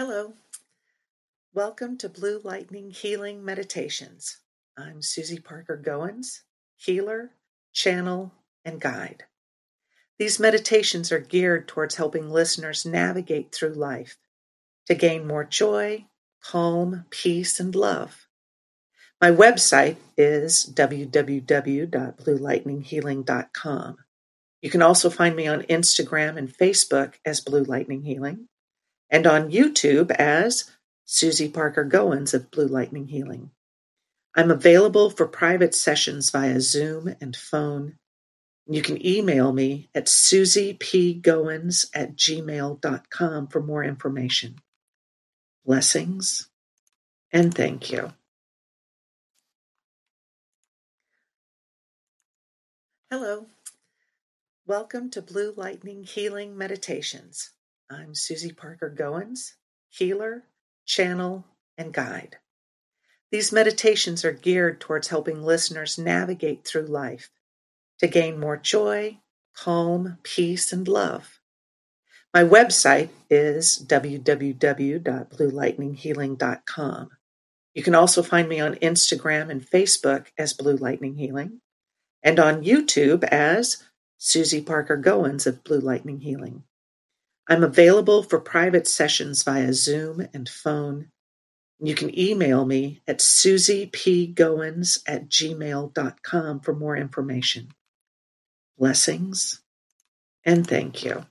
Hello. Welcome to Blue Lightning Healing Meditations. I'm Susie Parker Goins, healer, channel, and guide. These meditations are geared towards helping listeners navigate through life to gain more joy, calm, peace, and love. My website is www.bluelightninghealing.com. You can also find me on Instagram and Facebook as Blue Lightning Healing and on YouTube as Susie Parker Goins of Blue Lightning Healing. I'm available for private sessions via Zoom and phone. You can email me at susiepgoins at gmail.com for more information. Blessings and thank you. Hello. Welcome to Blue Lightning Healing Meditations. I'm Susie Parker Goins, healer, channel, and guide. These meditations are geared towards helping listeners navigate through life to gain more joy, calm, peace, and love. My website is www.bluelightninghealing.com. You can also find me on Instagram and Facebook as Blue Lightning Healing and on YouTube as Susie Parker Goins of Blue Lightning Healing. I'm available for private sessions via Zoom and phone. You can email me at susiepgoins at gmail.com for more information. Blessings and thank you.